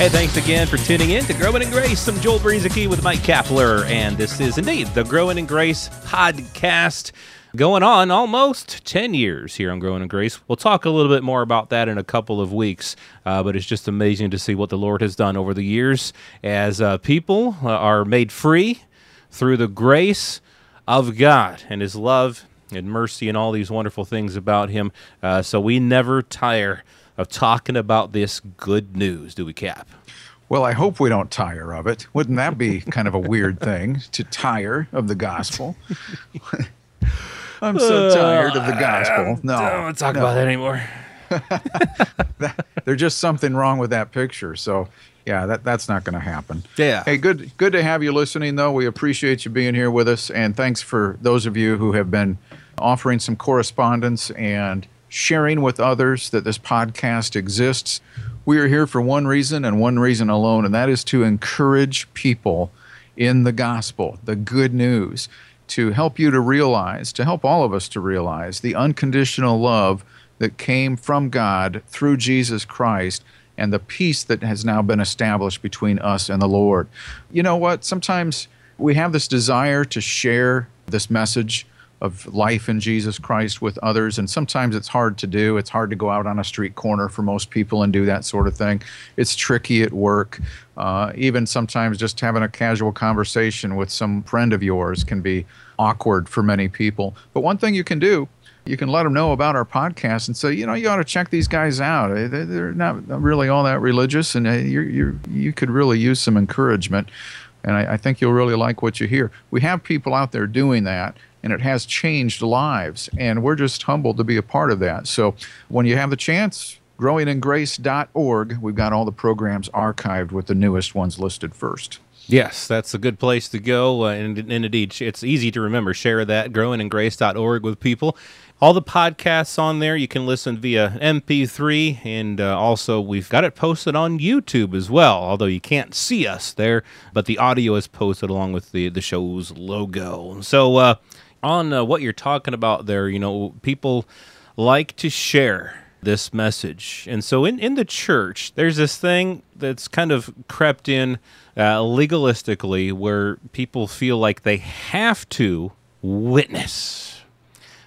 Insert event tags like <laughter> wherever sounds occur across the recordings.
Hey, thanks again for tuning in to Growing in Grace. I'm Joel Brueseke with Mike Kapler, and this is indeed the Growing in Grace podcast. Going on almost 10 years here on Growing in Grace. We'll talk a little bit more about that in a couple of weeks, uh, but it's just amazing to see what the Lord has done over the years as uh, people uh, are made free through the grace of God and His love and mercy and all these wonderful things about Him. Uh, so we never tire of talking about this good news, do we, Cap? Well, I hope we don't tire of it. Wouldn't that be kind of a weird thing to tire of the gospel? I'm so uh, tired of the gospel. No, I don't want to talk no. about <laughs> that anymore. There's just something wrong with that picture. So, yeah, that that's not going to happen. Yeah. Hey, good good to have you listening though. We appreciate you being here with us and thanks for those of you who have been offering some correspondence and sharing with others that this podcast exists. We are here for one reason and one reason alone, and that is to encourage people in the gospel, the good news, to help you to realize, to help all of us to realize the unconditional love that came from God through Jesus Christ and the peace that has now been established between us and the Lord. You know what? Sometimes we have this desire to share this message of life in Jesus Christ with others. And sometimes it's hard to do. It's hard to go out on a street corner for most people and do that sort of thing. It's tricky at work. Uh, even sometimes just having a casual conversation with some friend of yours can be awkward for many people. But one thing you can do you can let them know about our podcast and say, you know, you ought to check these guys out. They're not really all that religious, and you you you could really use some encouragement. And I, I think you'll really like what you hear. We have people out there doing that, and it has changed lives. And we're just humbled to be a part of that. So when you have the chance, growingingrace.org, we've got all the programs archived with the newest ones listed first. Yes, that's a good place to go. Uh, and, and, indeed, it's easy to remember. Share that, growingingrace.org with people. All the podcasts on there, you can listen via MP3. And uh, also, we've got it posted on YouTube as well, although you can't see us there. But the audio is posted along with the, the show's logo. So, uh, on uh, what you're talking about there, you know, people like to share this message. And so in, in the church, there's this thing that's kind of crept in uh, legalistically where people feel like they have to witness.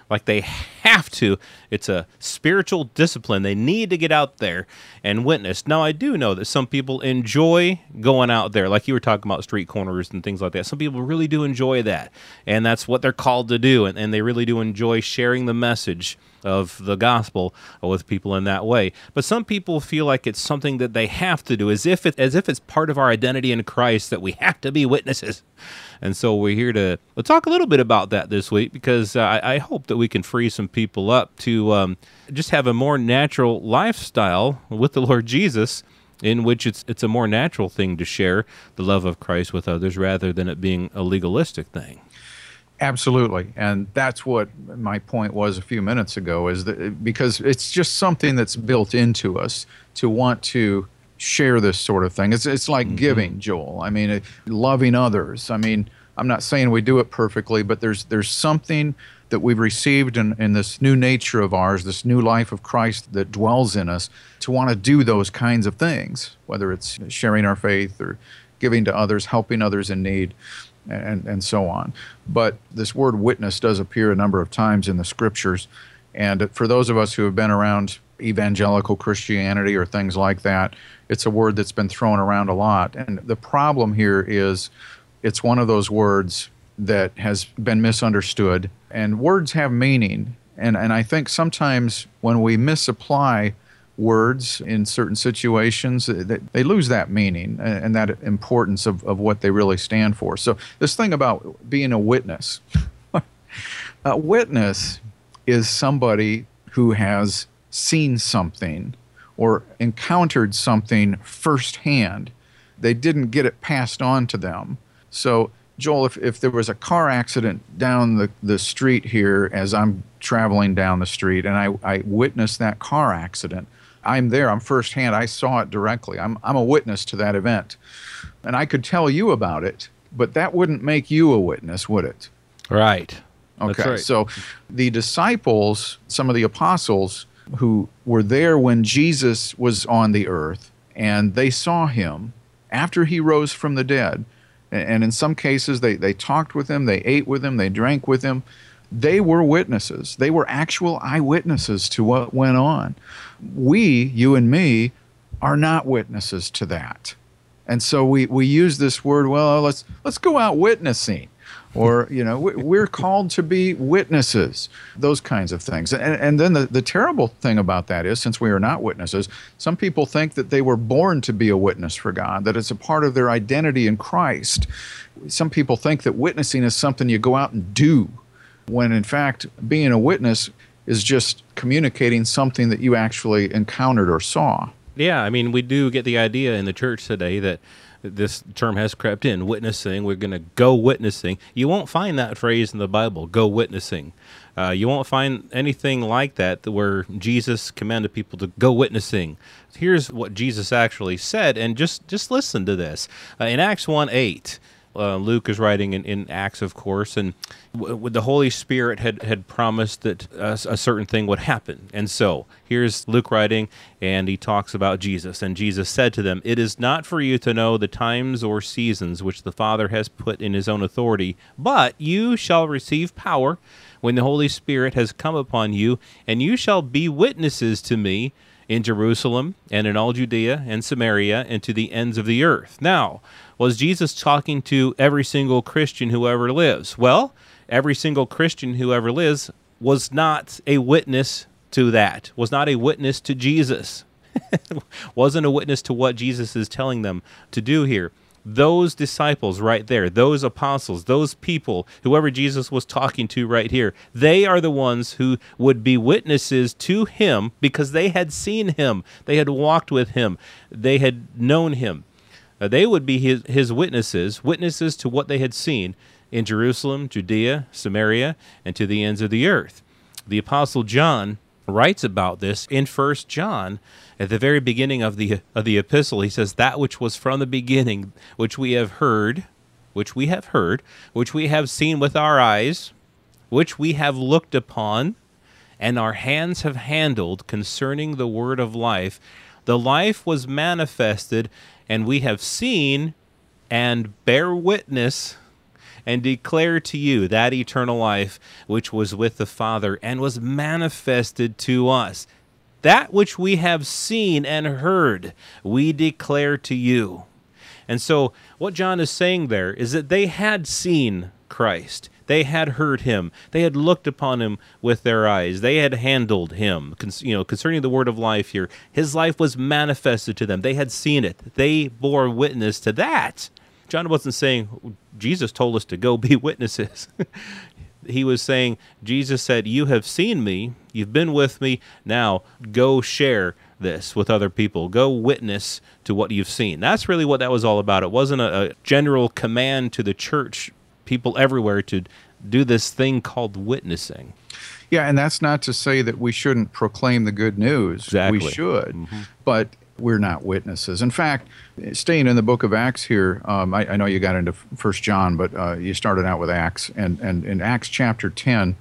Like they have to. It's a spiritual discipline. They need to get out there and witness. Now, I do know that some people enjoy going out there, like you were talking about street corners and things like that. Some people really do enjoy that. And that's what they're called to do. And, and they really do enjoy sharing the message of the gospel with people in that way. But some people feel like it's something that they have to do, as if it, as if it's part of our identity in Christ that we have to be witnesses. And so we're here to we'll talk a little bit about that this week because uh, I, I, hope that we can free some people up to um, just have a more natural lifestyle with the Lord Jesus in which it's it's a more natural thing to share the love of Christ with others rather than it being a legalistic thing. Absolutely, and that's what my point was a few minutes ago. Is that because it's just something that's built into us to want to share this sort of thing. It's it's like mm-hmm. giving, Joel. I mean, loving others. I mean, I'm not saying we do it perfectly, but there's there's something that we've received in, in this new nature of ours, this new life of Christ that dwells in us, to want to do those kinds of things, whether it's sharing our faith or giving to others, helping others in need and, and so on. But this word witness does appear a number of times in the scriptures. And for those of us who have been around evangelical Christianity or things like that, it's a word that's been thrown around a lot. And the problem here is it's one of those words that has been misunderstood. And words have meaning. And, and I think sometimes when we misapply words in certain situations, they, lose that meaning and that importance of, of what they really stand for. So, this thing about being a witness <laughs> a witness is somebody who has seen something or encountered something firsthand. They didn't get it passed on to them. So, Joel, if, if there was a car accident down the, the street here as I'm traveling down the street and I, I witnessed that car accident, I'm there, I'm firsthand, I saw it directly. I'm, I'm a witness to that event. And I could tell you about it, but that wouldn't make you a witness, would it? Right. Okay. right. So the disciples, some of the apostles who were there when Jesus was on the earth, and they saw him after he rose from the dead. And in some cases, they, they talked with him, they ate with him, they drank with him. They were witnesses. They were actual eyewitnesses to what went on. We, you and me, are not witnesses to that. And so we, we use this word, well, let's, let's go out witnessing or you know we're called to be witnesses those kinds of things. And, and then the, the terrible thing about that is since we are not witnesses some people think that they were born to be a witness for god that it's a part of their identity in christ. Some people think that witnessing is something you go out and do when in fact being a witness is just communicating something that you actually encountered or saw. Yeah i mean we do get the idea in the church today that this term has crept in witnessing. We're going to go witnessing. You won't find that phrase in the bible go witnessing. Uh, you won't find anything like that where jesus commanded people to go witnessing. Here's what jesus actually said and just just listen to this. Uh, in acts 1 8 uh, Luke is writing in, in Acts, of course, and w- the Holy Spirit had, had promised that a, a certain thing would happen. And so here's Luke writing, and he talks about Jesus. And Jesus said to them, It is not for you to know the times or seasons which the Father has put in his own authority, but you shall receive power when the Holy Spirit has come upon you, and you shall be witnesses to me in Jerusalem and in all Judea and Samaria and to the ends of the earth. Now, was Jesus talking to every single Christian who ever lives? Well, every single Christian who ever lives was not a witness to that, was not a witness to Jesus, <laughs> wasn't a witness to what Jesus is telling them to do here those disciples right there, those apostles, those people, whoever Jesus was talking to right here, they are the ones who would be witnesses to him because they had seen him, they had walked with him, they had known him. Uh, they would be his, his witnesses, witnesses to what they had seen in Jerusalem, Judea, Samaria, and to the ends of the earth. The apostle John writes about this in First John at the very beginning of the of the epistle. He says that which was from the beginning which we have heard which we have heard which we have seen with our eyes which we have looked upon and our hands have handled concerning the word of life the life was manifested and we have seen and bear witness and declare to you that eternal life which was with the Father and was manifested to us. That which we have seen and heard, we declare to you. And so, what John is saying there is that they had seen Christ. They had heard him. They had looked upon him with their eyes. They had handled him. you know, concerning the word of life here, his life was manifested to them. They had seen it. They bore witness to that. John wasn't saying Jesus told us to go be <laughs> witnesses. he was saying Jesus said, "You have seen me. You've been with me. Now go share this with other people. Go witness to what you've seen." That's really what that was all about. It wasn't a, a general command to the church people everywhere to do this thing called witnessing. Yeah, and that's not to say that we shouldn't proclaim the good news. Exactly. We should. Mm-hmm. But we're not witnesses. In fact, staying in the book of Acts here, um, I, I, know you got into First John, but uh, you started out with Acts, and, and in Acts chapter 10,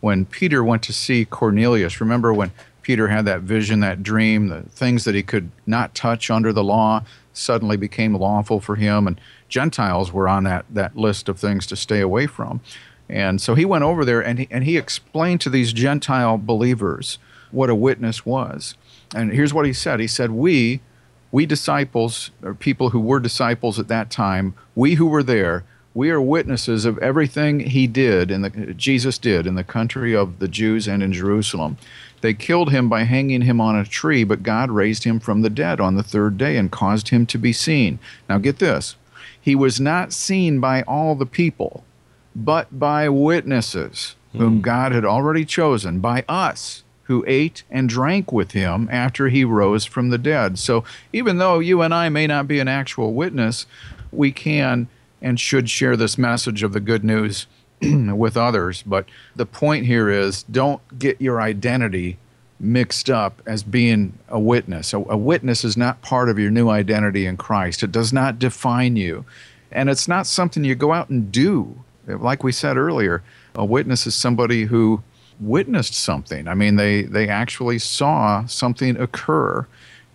when Peter went to see Cornelius, remember when Peter had that vision, that dream, the things that he could not touch under the law suddenly became lawful for him, and Gentiles were on that, that list of things to stay away from. And so he went over there and he, and he explained to these Gentile believers what a witness was. And here's what he said He said, We, we disciples, or people who were disciples at that time, we who were there, we are witnesses of everything he did and the Jesus did in the country of the Jews and in Jerusalem. They killed him by hanging him on a tree, but God raised him from the dead on the third day and caused him to be seen. Now get this. He was not seen by all the people, but by witnesses whom hmm. God had already chosen, by us who ate and drank with him after he rose from the dead. So even though you and I may not be an actual witness, we can and should share this message of the good news <clears throat> with others. But the point here is don't get your identity mixed up as being a witness. A, a, witness is not part of your new identity in Christ, it does not define you. And it's not something you go out and do. Like we said earlier, a witness is somebody who witnessed something. I mean, they, they actually saw something occur.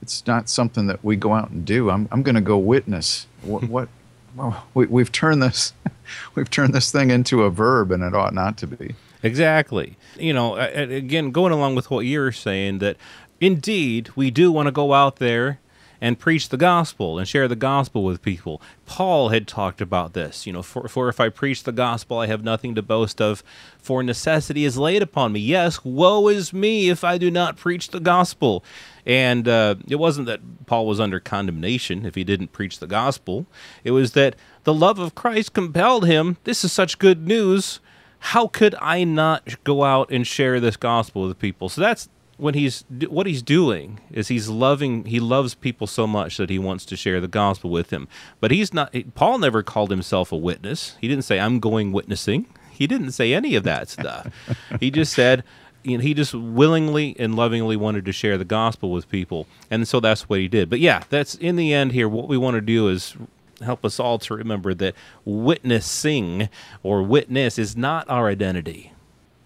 It's not something that we go out and do. I'm, I'm going to go witness. What, what well, we, we've turned this <laughs> we've turned this thing into a verb, and it ought not to be. Exactly. You know, again, going along with what you're saying, that indeed we do want to go out there and preach the gospel and share the gospel with people. Paul had talked about this, you know, for, for if I preach the gospel, I have nothing to boast of, for necessity is laid upon me. Yes, woe is me if I do not preach the gospel. And uh, it wasn't that Paul was under condemnation if he didn't preach the gospel, it was that the love of Christ compelled him. This is such good news. How could I not go out and share this gospel with people? So that's when he's what he's doing is he's loving he loves people so much that he wants to share the gospel with them. But he's not paul never called himself a witness. He didn't say i'm going witnessing. He didn't say any of that stuff. <laughs> He just said you know, he just willingly and lovingly wanted to share the gospel with people. And so that's what he did. But yeah that's in the end here what we want to do is help us all to remember that witnessing or witness is not our identity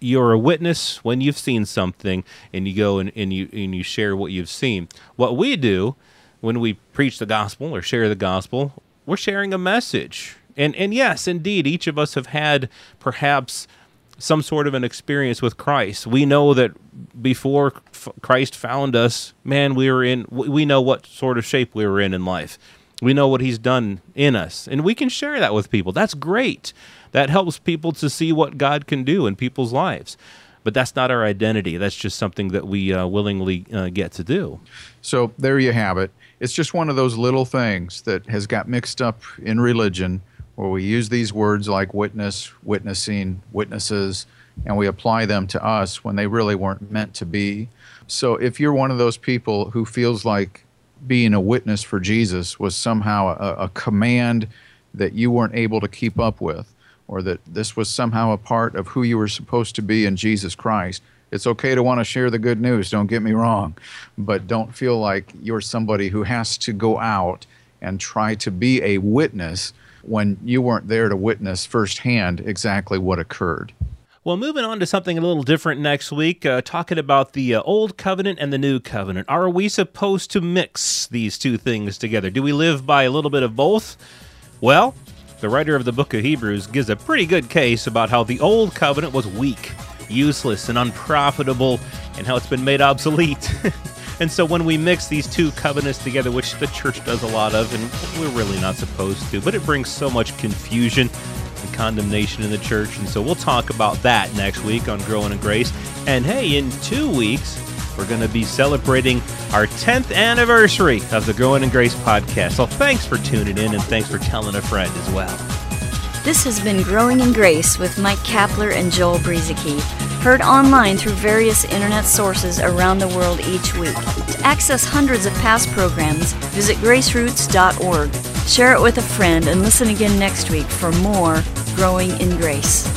you're a witness when you've seen something and you go and, and you and you share what you've seen. What we do when we preach the gospel or share the gospel, we're sharing a message. And and yes, indeed, each of us have had perhaps some sort of an experience with Christ. We know that before Christ found us, man, we were in we know what sort of shape we were in in life. We know what he's done in us, and we can share that with people. That's great that helps people to see what God can do in people's lives. But that's not our identity. That's just something that we uh, willingly uh, get to do. So there you have it. It's just one of those little things that has got mixed up in religion where we use these words like witness, witnessing, witnesses, and we apply them to us when they really weren't meant to be. So if you're one of those people who feels like being a witness for Jesus was somehow a, a command that you weren't able to keep up with, or that this was somehow a part of who you were supposed to be in Jesus Christ. It's okay to want to share the good news, don't get me wrong, but don't feel like you're somebody who has to go out and try to be a witness when you weren't there to witness firsthand exactly what occurred. Well, moving on to something a little different next week, uh, talking about the uh, Old Covenant and the New Covenant. Are we supposed to mix these two things together? Do we live by a little bit of both? Well, the writer of the book of Hebrews gives a pretty good case about how the old covenant was weak, useless, and unprofitable, and how it's been made obsolete. <laughs> and so when we mix these two covenants together, which the church does a lot of, and we're really not supposed to, but it brings so much confusion and condemnation in the church. And so we'll talk about that next week on Growing in Grace. And hey, in two weeks, we're going to be celebrating our 10th anniversary of the Growing in Grace podcast. So thanks for tuning in and thanks for telling a friend as well. This has been Growing in Grace with Mike Kapler and Joel Brueseke, heard online through various internet sources around the world each week. To access hundreds of past programs, visit graceroots.org. Share it with a friend and listen again next week for more Growing in Grace.